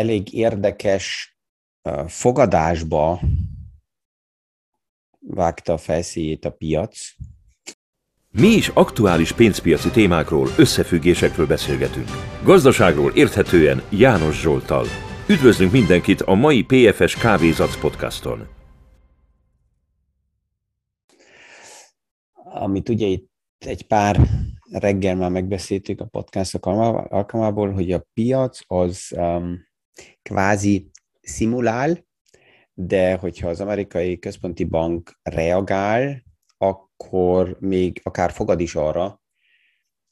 elég érdekes fogadásba vágta a felszíjét a piac. Mi is aktuális pénzpiaci témákról, összefüggésekről beszélgetünk. Gazdaságról érthetően János Zsoltal. Üdvözlünk mindenkit a mai PFS Kávézac podcaston. Amit ugye itt egy pár reggel már megbeszéltük a podcastok alkalmából, hogy a piac az um, kvázi szimulál, de hogyha az amerikai központi bank reagál, akkor még akár fogad is arra,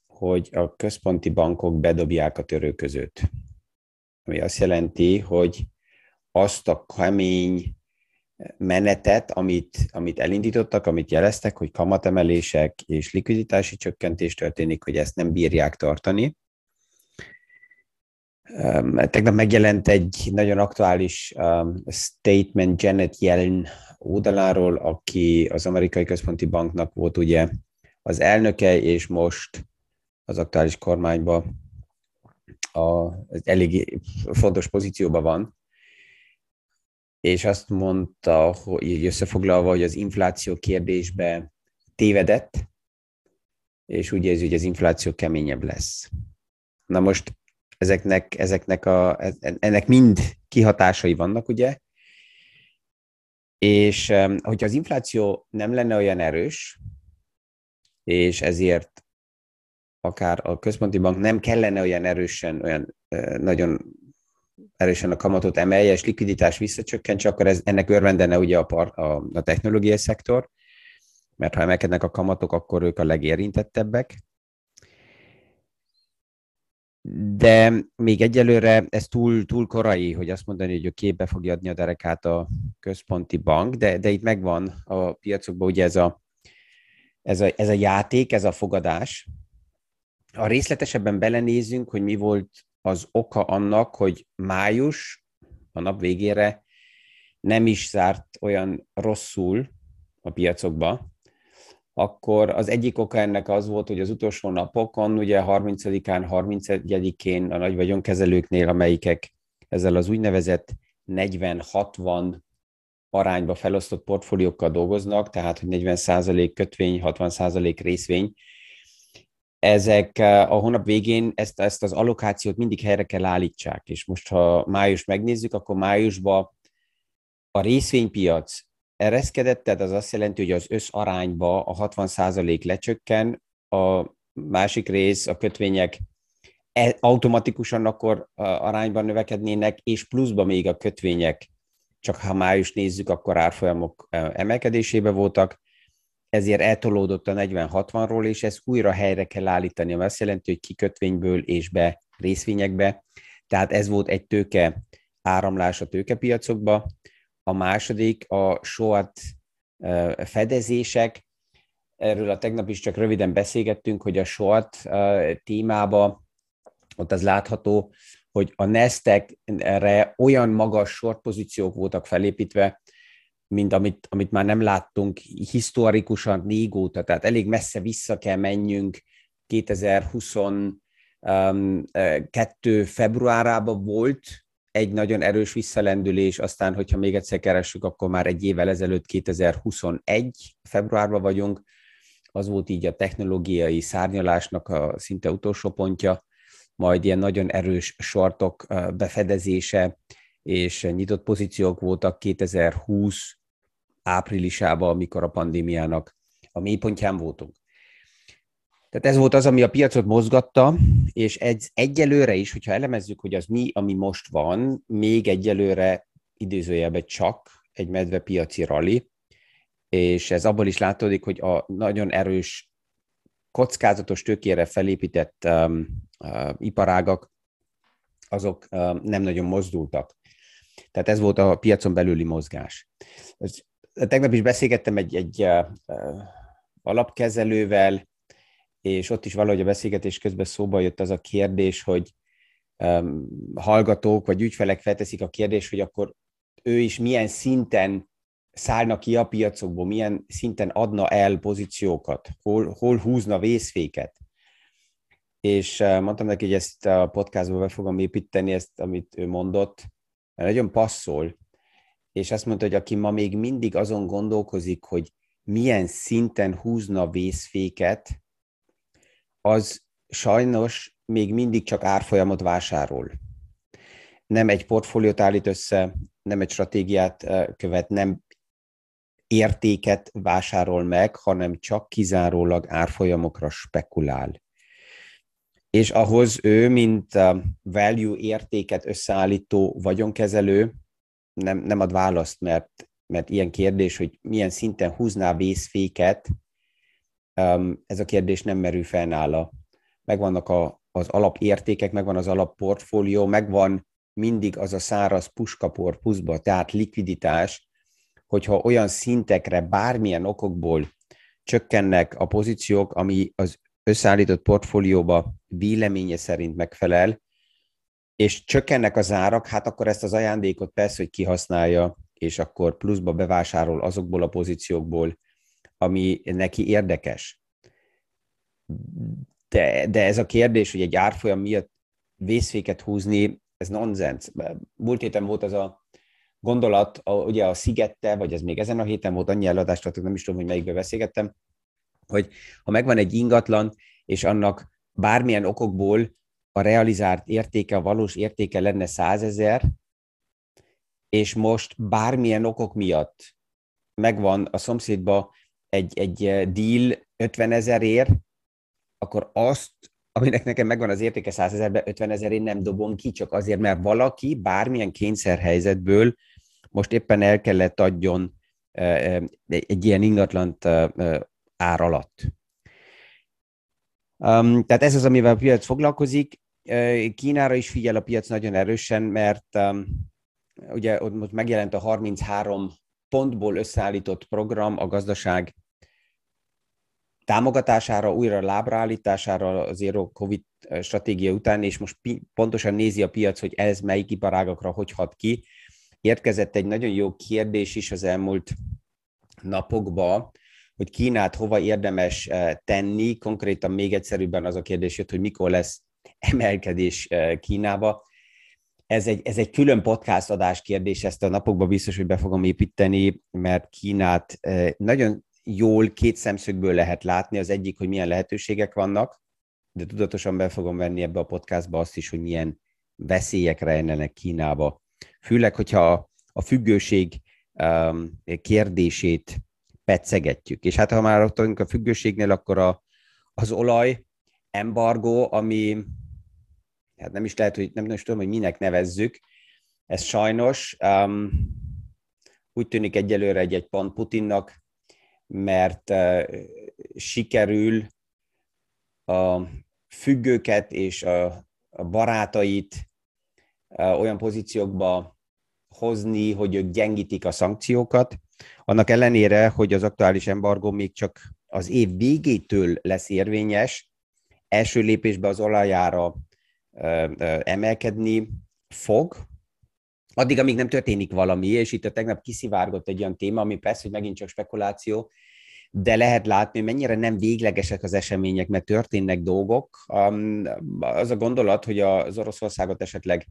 hogy a központi bankok bedobják a törőközőt. Ami azt jelenti, hogy azt a kemény menetet, amit, amit elindítottak, amit jeleztek, hogy kamatemelések és likviditási csökkentés történik, hogy ezt nem bírják tartani. Tegnap megjelent egy nagyon aktuális statement Janet Yellen oldaláról, aki az amerikai központi banknak volt ugye az elnöke, és most az aktuális kormányban a, elég fontos pozícióban van, és azt mondta, hogy összefoglalva, hogy az infláció kérdésbe tévedett, és úgy érzi, hogy az infláció keményebb lesz. Na most ezeknek, ezeknek a, ennek mind kihatásai vannak, ugye? És hogyha az infláció nem lenne olyan erős, és ezért akár a központi bank nem kellene olyan erősen, olyan nagyon erősen a kamatot emelje, és likviditás visszacsökkentse, akkor ez, ennek örvendene ugye a, par, a, a technológiai szektor, mert ha emelkednek a kamatok, akkor ők a legérintettebbek de még egyelőre ez túl, túl korai, hogy azt mondani, hogy ő képbe fogja adni a derekát a központi bank, de, de itt megvan a piacokban ugye ez a, ez, a, ez a játék, ez a fogadás. Ha részletesebben belenézünk, hogy mi volt az oka annak, hogy május a nap végére nem is zárt olyan rosszul a piacokba, akkor az egyik oka ennek az volt, hogy az utolsó napokon, ugye 30-án, 31-én a nagy vagyonkezelőknél, amelyikek ezzel az úgynevezett 40-60 arányba felosztott portfóliókkal dolgoznak, tehát hogy 40% kötvény, 60% részvény, ezek a hónap végén ezt, ezt az allokációt mindig helyre kell állítsák, és most ha május megnézzük, akkor májusban a részvénypiac ereszkedett, tehát az azt jelenti, hogy az összarányba a 60% lecsökken, a másik rész, a kötvények e, automatikusan akkor arányban növekednének, és pluszban még a kötvények, csak ha május nézzük, akkor árfolyamok emelkedésébe voltak, ezért eltolódott a 40-60-ról, és ezt újra helyre kell állítani, ami azt jelenti, hogy ki kötvényből és be részvényekbe. Tehát ez volt egy tőke áramlás a tőkepiacokba, a második a short fedezések. Erről a tegnap is csak röviden beszélgettünk, hogy a short témába ott az látható, hogy a Nasdaq-re olyan magas short pozíciók voltak felépítve, mint amit, amit már nem láttunk historikusan régóta, tehát elég messze vissza kell menjünk 2022 februárában volt egy nagyon erős visszalendülés, aztán, hogyha még egyszer keressük, akkor már egy évvel ezelőtt, 2021 februárban vagyunk, az volt így a technológiai szárnyalásnak a szinte utolsó pontja, majd ilyen nagyon erős sortok befedezése, és nyitott pozíciók voltak 2020 áprilisában, amikor a pandémiának a mélypontján voltunk. Tehát ez volt az, ami a piacot mozgatta, és egy, egyelőre is, hogyha elemezzük, hogy az mi, ami most van, még egyelőre idézőjelben csak egy medvepiaci rally, és ez abból is látódik, hogy a nagyon erős kockázatos tőkére felépített um, uh, iparágak, azok um, nem nagyon mozdultak. Tehát ez volt a piacon belüli mozgás. Ez, tegnap is beszélgettem egy, egy uh, uh, alapkezelővel, és ott is valahogy a beszélgetés közben szóba jött az a kérdés, hogy um, hallgatók vagy ügyfelek felteszik a kérdés, hogy akkor ő is milyen szinten szállna ki a piacokból, milyen szinten adna el pozíciókat, hol, hol húzna vészféket. és mondtam neki, hogy ezt a podcastba be fogom építeni, ezt, amit ő mondott, mert nagyon passzol, és azt mondta, hogy aki ma még mindig azon gondolkozik, hogy milyen szinten húzna vészféket, az sajnos még mindig csak árfolyamot vásárol. Nem egy portfóliót állít össze, nem egy stratégiát követ, nem értéket vásárol meg, hanem csak kizárólag árfolyamokra spekulál. És ahhoz ő, mint value értéket összeállító vagyonkezelő, nem, nem ad választ, mert, mert ilyen kérdés, hogy milyen szinten húzná vészféket, ez a kérdés nem merül fel nála. Megvannak a, az alapértékek, megvan az alapportfólió, megvan mindig az a száraz puskapor puszba, tehát likviditás, hogyha olyan szintekre bármilyen okokból csökkennek a pozíciók, ami az összeállított portfólióba véleménye szerint megfelel, és csökkennek az árak, hát akkor ezt az ajándékot persze, hogy kihasználja, és akkor pluszba bevásárol azokból a pozíciókból, ami neki érdekes. De, de ez a kérdés, hogy egy árfolyam miatt vészféket húzni, ez nonsens. Múlt héten volt az a gondolat, a, ugye a Szigette, vagy ez még ezen a héten volt, annyi eladást adtuk, nem is tudom, hogy melyikbe beszélgettem, hogy ha megvan egy ingatlan, és annak bármilyen okokból a realizált értéke, a valós értéke lenne százezer, és most bármilyen okok miatt megvan a szomszédba egy, egy deal 50 ezerért, akkor azt, aminek nekem megvan az értéke 100 ezerbe, 50 ezerért nem dobom ki, csak azért, mert valaki bármilyen kényszerhelyzetből most éppen el kellett adjon egy ilyen ingatlant ár alatt. Tehát ez az, amivel a piac foglalkozik. Kínára is figyel a piac nagyon erősen, mert ugye ott most megjelent a 33 pontból összeállított program a gazdaság támogatására, újra lábraállítására az Zero Covid stratégia után, és most pontosan nézi a piac, hogy ez melyik iparágakra hogy hat ki. Érkezett egy nagyon jó kérdés is az elmúlt napokban, hogy Kínát hova érdemes tenni. Konkrétan még egyszerűbben az a kérdés jött, hogy mikor lesz emelkedés Kínába. Ez egy, ez egy külön podcast adás kérdés, ezt a napokban biztos, hogy be fogom építeni, mert Kínát nagyon jól két szemszögből lehet látni. Az egyik, hogy milyen lehetőségek vannak, de tudatosan be fogom venni ebbe a podcastba azt is, hogy milyen veszélyek rejlenek Kínába. Főleg, hogyha a függőség um, kérdését petszegetjük. És hát ha már ott a függőségnél, akkor a, az olaj embargó, ami hát nem is lehet, hogy nem, nem is tudom, hogy minek nevezzük, ez sajnos um, úgy tűnik egyelőre egy, egy pont Putinnak, mert uh, sikerül a függőket és a, a barátait uh, olyan pozíciókba hozni, hogy ők gyengítik a szankciókat, annak ellenére, hogy az aktuális embargó még csak az év végétől lesz érvényes, első lépésben az olajára emelkedni fog, addig, amíg nem történik valami, és itt a tegnap kiszivárgott egy olyan téma, ami persze, hogy megint csak spekuláció, de lehet látni, mennyire nem véglegesek az események, mert történnek dolgok. Az a gondolat, hogy az Oroszországot esetleg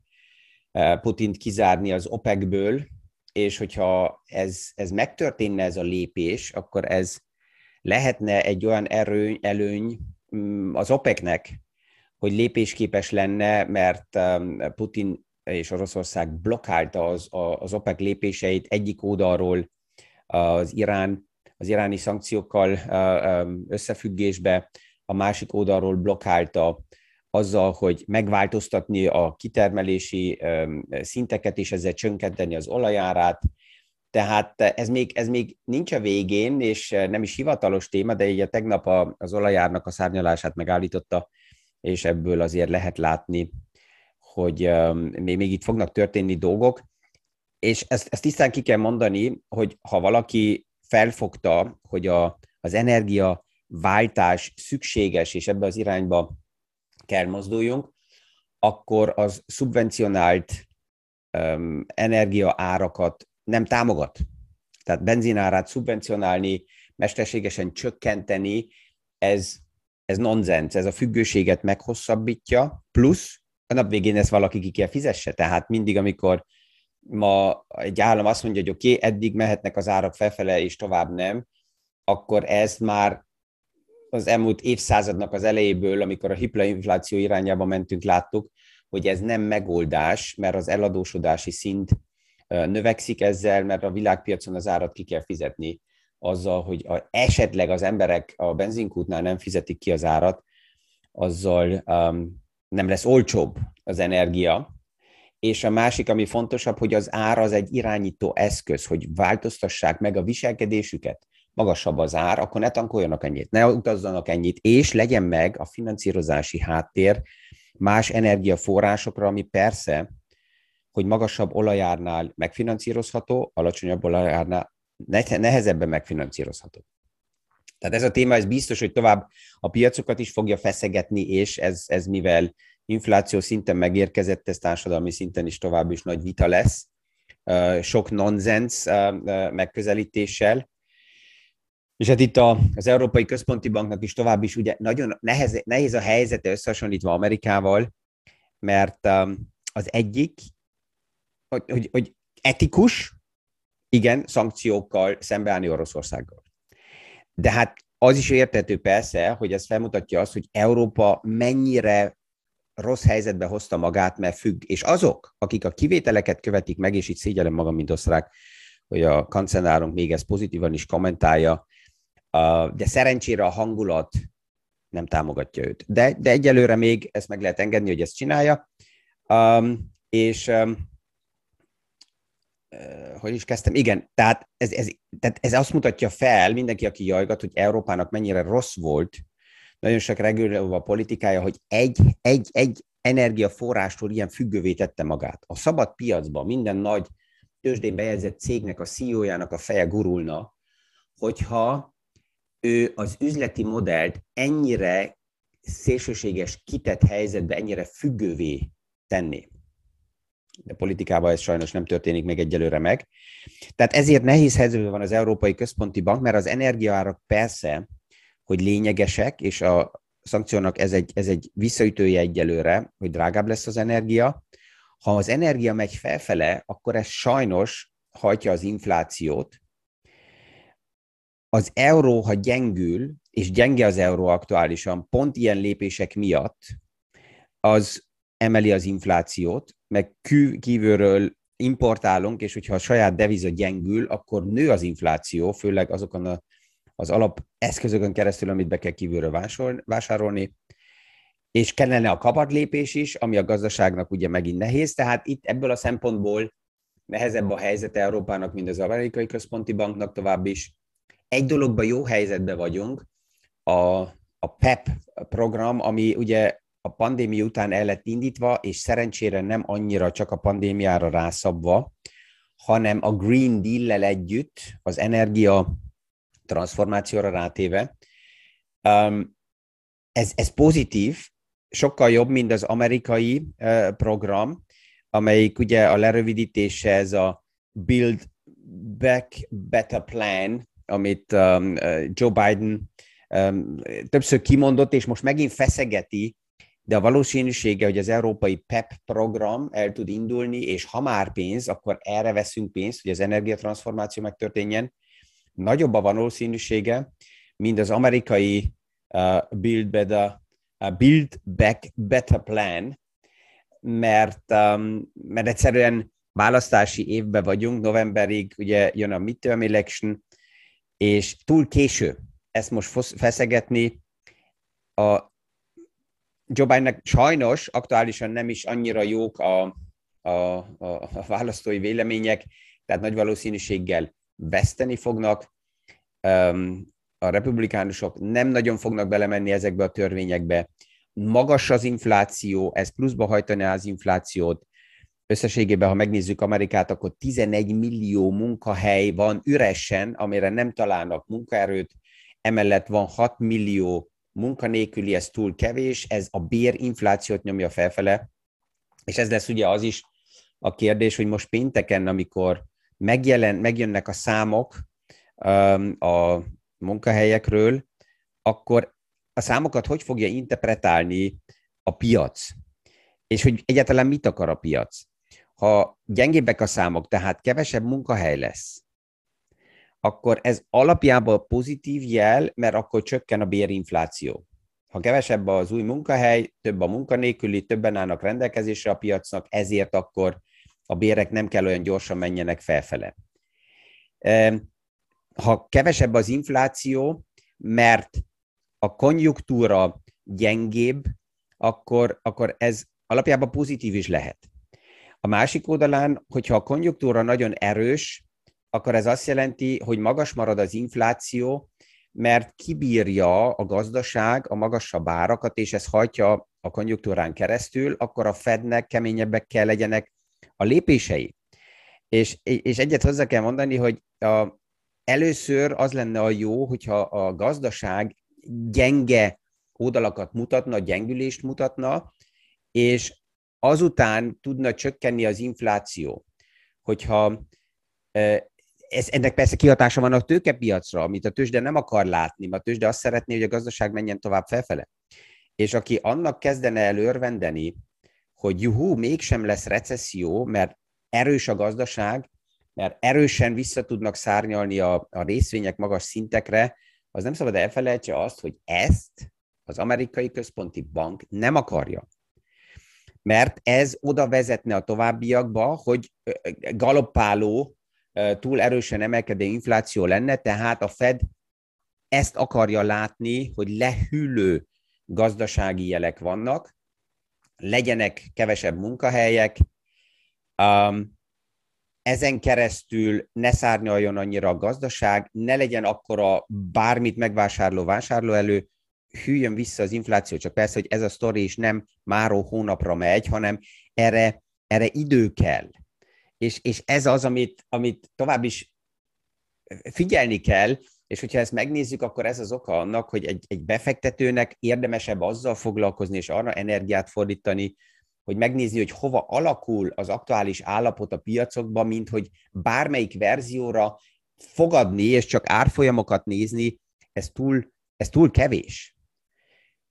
Putint kizárni az OPEC-ből, és hogyha ez, ez megtörténne ez a lépés, akkor ez lehetne egy olyan erőny, előny mm, az OPEC-nek, hogy lépésképes lenne, mert um, Putin és Oroszország blokkálta az, az OPEC lépéseit egyik oldalról az Irán, az iráni szankciókkal uh, um, összefüggésbe, a másik oldalról blokkálta azzal, hogy megváltoztatni a kitermelési szinteket, és ezzel csönkenteni az olajárát. Tehát ez még, ez még nincs a végén, és nem is hivatalos téma, de ugye tegnap az olajárnak a szárnyalását megállította, és ebből azért lehet látni, hogy még, még itt fognak történni dolgok. És ezt, ezt tisztán ki kell mondani, hogy ha valaki felfogta, hogy a, az energia váltás szükséges, és ebbe az irányba kell mozduljunk, akkor az szubvencionált um, energiaárakat nem támogat. Tehát benzinárát szubvencionálni, mesterségesen csökkenteni, ez ez nonsens, ez a függőséget meghosszabbítja, plusz a nap végén ezt valaki ki kell fizesse. Tehát mindig, amikor ma egy állam azt mondja, hogy oké, okay, eddig mehetnek az árak felfele, és tovább nem, akkor ez már az elmúlt évszázadnak az elejéből, amikor a hiperinfláció irányába mentünk, láttuk, hogy ez nem megoldás, mert az eladósodási szint növekszik ezzel, mert a világpiacon az árat ki kell fizetni azzal, hogy a, esetleg az emberek a benzinkútnál nem fizetik ki az árat, azzal um, nem lesz olcsóbb az energia, és a másik, ami fontosabb, hogy az ár az egy irányító eszköz, hogy változtassák meg a viselkedésüket, magasabb az ár, akkor ne tankoljanak ennyit, ne utazzanak ennyit, és legyen meg a finanszírozási háttér más energiaforrásokra, ami persze, hogy magasabb olajárnál megfinanszírozható, alacsonyabb olajárnál nehezebben megfinanszírozható. Tehát ez a téma, ez biztos, hogy tovább a piacokat is fogja feszegetni, és ez, ez mivel infláció szinten megérkezett, ez társadalmi szinten is tovább is nagy vita lesz, sok nonsens megközelítéssel. És hát itt az Európai Központi Banknak is tovább is ugye nagyon nehez, nehéz a helyzete összehasonlítva Amerikával, mert az egyik, hogy, hogy, hogy etikus, igen, szankciókkal szembeállni Oroszországgal. De hát az is értető persze, hogy ez felmutatja azt, hogy Európa mennyire rossz helyzetbe hozta magát, mert függ. És azok, akik a kivételeket követik meg, és itt szégyellem magam, mint osztrák, hogy a kancellárunk még ezt pozitívan is kommentálja, de szerencsére a hangulat nem támogatja őt. De, de egyelőre még ezt meg lehet engedni, hogy ezt csinálja. Um, és um, hogy is kezdtem? Igen, tehát ez, ez, tehát ez azt mutatja fel, mindenki, aki jajgat, hogy Európának mennyire rossz volt, nagyon sok a politikája, hogy egy, egy, egy energiaforrástól ilyen függővé tette magát. A szabad piacban minden nagy tőzsdén bejegyzett cégnek a CEO-jának a feje gurulna, hogyha ő az üzleti modellt ennyire szélsőséges, kitett helyzetbe, ennyire függővé tenné de politikában ez sajnos nem történik még egyelőre meg. Tehát ezért nehéz helyzetben van az Európai Központi Bank, mert az energiaárak persze, hogy lényegesek, és a szankciónak ez egy, ez egy visszaütője egyelőre, hogy drágább lesz az energia. Ha az energia megy felfele, akkor ez sajnos hajtja az inflációt. Az euró, ha gyengül, és gyenge az euró aktuálisan, pont ilyen lépések miatt, az emeli az inflációt, meg kívülről importálunk, és hogyha a saját deviza gyengül, akkor nő az infláció, főleg azokon a, az alap eszközökön keresztül, amit be kell kívülről vásárolni, és kellene a kapatlépés is, ami a gazdaságnak ugye megint nehéz, tehát itt ebből a szempontból nehezebb a helyzet Európának, mint az amerikai központi banknak tovább is. Egy dologban jó helyzetben vagyunk, a, a PEP program, ami ugye a pandémia után el lett indítva, és szerencsére nem annyira csak a pandémiára rászabva, hanem a Green Deal-lel együtt, az energia transformációra rátéve. Um, ez, ez pozitív, sokkal jobb, mint az amerikai uh, program, amelyik ugye a lerövidítése ez a Build Back Better Plan, amit um, Joe Biden um, többször kimondott, és most megint feszegeti de a valószínűsége, hogy az európai PEP program el tud indulni, és ha már pénz, akkor erre veszünk pénzt, hogy az energiatranszformáció megtörténjen, nagyobb a valószínűsége, mint az amerikai uh, Build, better, uh, Build Back Better Plan, mert, um, mert egyszerűen választási évben vagyunk, novemberig ugye jön a midterm election, és túl késő ezt most feszegetni, a Joe Bidennek sajnos aktuálisan nem is annyira jók a, a, a, a választói vélemények, tehát nagy valószínűséggel veszteni fognak. A republikánusok nem nagyon fognak belemenni ezekbe a törvényekbe. Magas az infláció, ez pluszba hajtaná az inflációt. Összességében, ha megnézzük Amerikát, akkor 11 millió munkahely van üresen, amire nem találnak munkaerőt, emellett van 6 millió munkanélküli, ez túl kevés, ez a bérinflációt nyomja felfele, és ez lesz ugye az is a kérdés, hogy most pénteken, amikor megjelen, megjönnek a számok a munkahelyekről, akkor a számokat hogy fogja interpretálni a piac, és hogy egyáltalán mit akar a piac. Ha gyengébbek a számok, tehát kevesebb munkahely lesz, akkor ez alapjában pozitív jel, mert akkor csökken a bérinfláció. Ha kevesebb az új munkahely, több a munkanélküli, többen állnak rendelkezésre a piacnak, ezért akkor a bérek nem kell olyan gyorsan menjenek felfele. Ha kevesebb az infláció, mert a konjunktúra gyengébb, akkor, akkor ez alapjában pozitív is lehet. A másik oldalán, hogyha a konjunktúra nagyon erős, akkor ez azt jelenti, hogy magas marad az infláció, mert kibírja a gazdaság a magasabb árakat, és ez hajtja a konjunktúrán keresztül, akkor a Fednek keményebbek kell legyenek a lépései. És, és egyet hozzá kell mondani, hogy a, először az lenne a jó, hogyha a gazdaság gyenge oldalakat mutatna, gyengülést mutatna, és azután tudna csökkenni az infláció. Hogyha ez, ennek persze kihatása van a tőkepiacra, amit a tőzsde nem akar látni, mert a tőzsde azt szeretné, hogy a gazdaság menjen tovább felfele. És aki annak kezdene el örvendeni, hogy juhú, mégsem lesz recesszió, mert erős a gazdaság, mert erősen vissza tudnak szárnyalni a, a részvények magas szintekre, az nem szabad elfelejtse azt, hogy ezt az amerikai központi bank nem akarja. Mert ez oda vezetne a továbbiakba, hogy galoppáló túl erősen emelkedő infláció lenne, tehát a Fed ezt akarja látni, hogy lehűlő gazdasági jelek vannak, legyenek kevesebb munkahelyek, um, ezen keresztül ne szárnyaljon annyira a gazdaság, ne legyen akkora bármit megvásárló vásárlóelő, hűljön vissza az infláció, csak persze, hogy ez a sztori is nem máró hónapra megy, hanem erre, erre idő kell és, és ez az, amit, amit tovább is figyelni kell, és hogyha ezt megnézzük, akkor ez az oka annak, hogy egy, egy befektetőnek érdemesebb azzal foglalkozni, és arra energiát fordítani, hogy megnézni, hogy hova alakul az aktuális állapot a piacokban, mint hogy bármelyik verzióra fogadni, és csak árfolyamokat nézni, ez túl, ez túl kevés.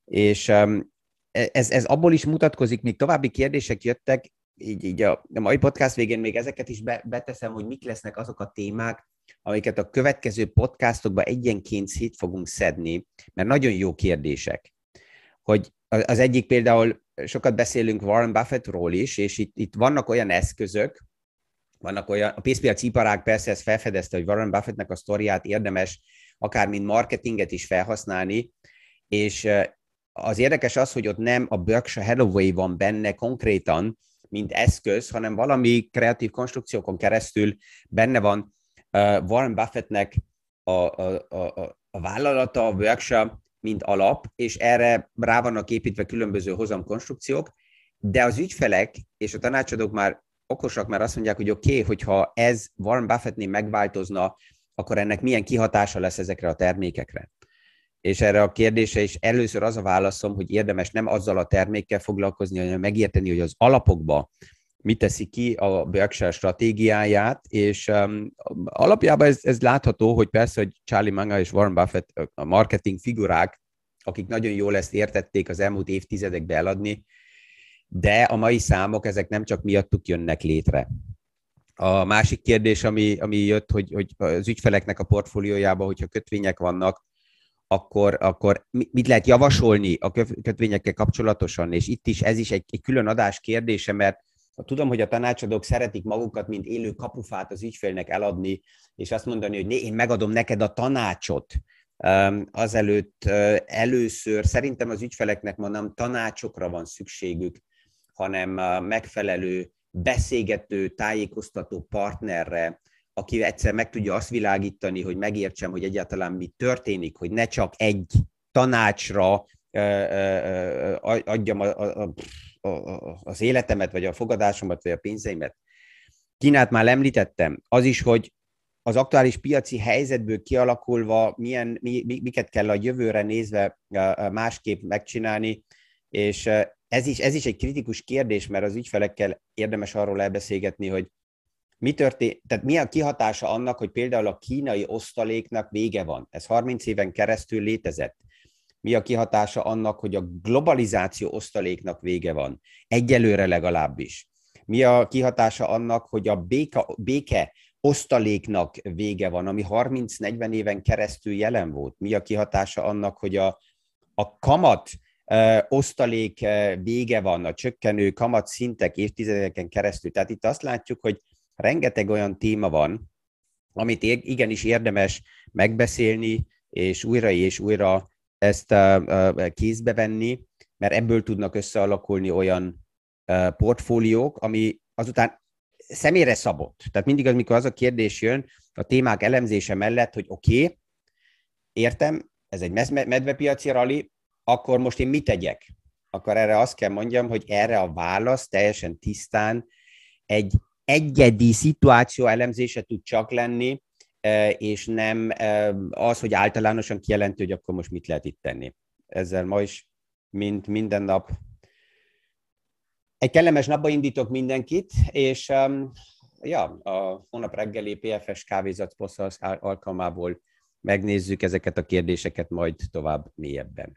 És um, ez, ez abból is mutatkozik, még további kérdések jöttek, így, így a, a mai podcast végén még ezeket is be, beteszem, hogy mik lesznek azok a témák, amiket a következő podcastokban egyenként szét fogunk szedni, mert nagyon jó kérdések. Hogy az egyik például, sokat beszélünk Warren Buffettról is, és itt, itt vannak olyan eszközök, vannak olyan, a pénzpiac iparág persze ezt felfedezte, hogy Warren Buffettnek a sztoriát érdemes akár mint marketinget is felhasználni, és az érdekes az, hogy ott nem a Berkshire Hathaway van benne konkrétan, mint eszköz, hanem valami kreatív konstrukciókon keresztül benne van Warren Buffettnek a, a, a, a vállalata, a workshop, mint alap, és erre rá vannak építve különböző hozamkonstrukciók, de az ügyfelek és a tanácsadók már okosak, mert azt mondják, hogy oké, okay, hogyha ez Warren Buffettnél megváltozna, akkor ennek milyen kihatása lesz ezekre a termékekre és erre a kérdése is először az a válaszom, hogy érdemes nem azzal a termékkel foglalkozni, hanem megérteni, hogy az alapokba mit teszi ki a Berkshire stratégiáját, és um, alapjában ez, ez látható, hogy persze, hogy Charlie Munger és Warren Buffett a marketing figurák, akik nagyon jól ezt értették az elmúlt évtizedekbe eladni, de a mai számok ezek nem csak miattuk jönnek létre. A másik kérdés, ami, ami jött, hogy, hogy az ügyfeleknek a portfóliójában, hogyha kötvények vannak, akkor, akkor mit lehet javasolni a kötvényekkel kapcsolatosan, és itt is ez is egy, egy külön adás kérdése, mert tudom, hogy a tanácsadók szeretik magukat, mint élő kapufát az ügyfélnek eladni, és azt mondani, hogy én megadom neked a tanácsot, azelőtt először szerintem az ügyfeleknek ma nem tanácsokra van szükségük, hanem megfelelő beszélgető, tájékoztató partnerre, aki egyszer meg tudja azt világítani, hogy megértsem, hogy egyáltalán mi történik, hogy ne csak egy tanácsra adjam a, a, a, az életemet, vagy a fogadásomat, vagy a pénzeimet. Kínát már említettem, az is, hogy az aktuális piaci helyzetből kialakulva milyen, mi, miket kell a jövőre nézve másképp megcsinálni, és ez is, ez is egy kritikus kérdés, mert az ügyfelekkel érdemes arról elbeszélgetni, hogy mi történt, tehát mi a kihatása annak, hogy például a kínai osztaléknak vége van? Ez 30 éven keresztül létezett. mi a kihatása annak, hogy a globalizáció osztaléknak vége van, egyelőre legalábbis. Mi a kihatása annak, hogy a béke, béke osztaléknak vége van, ami 30-40 éven keresztül jelen volt. Mi a kihatása annak, hogy a, a kamat osztalék vége van, a csökkenő kamat szintek évtizedeken keresztül. Tehát itt azt látjuk, hogy rengeteg olyan téma van, amit igenis érdemes megbeszélni, és újra és újra ezt kézbe venni, mert ebből tudnak összealakulni olyan portfóliók, ami azután személyre szabott. Tehát mindig, amikor az a kérdés jön a témák elemzése mellett, hogy oké, okay, értem, ez egy medvepiaci rali, akkor most én mit tegyek? Akkor erre azt kell mondjam, hogy erre a válasz teljesen tisztán egy egyedi szituáció elemzése tud csak lenni, e, és nem e, az, hogy általánosan kijelentő, hogy akkor most mit lehet itt tenni. Ezzel ma is, mint minden nap. Egy kellemes napba indítok mindenkit, és ja, a hónap reggeli PFS kávézat alkalmából megnézzük ezeket a kérdéseket majd tovább mélyebben.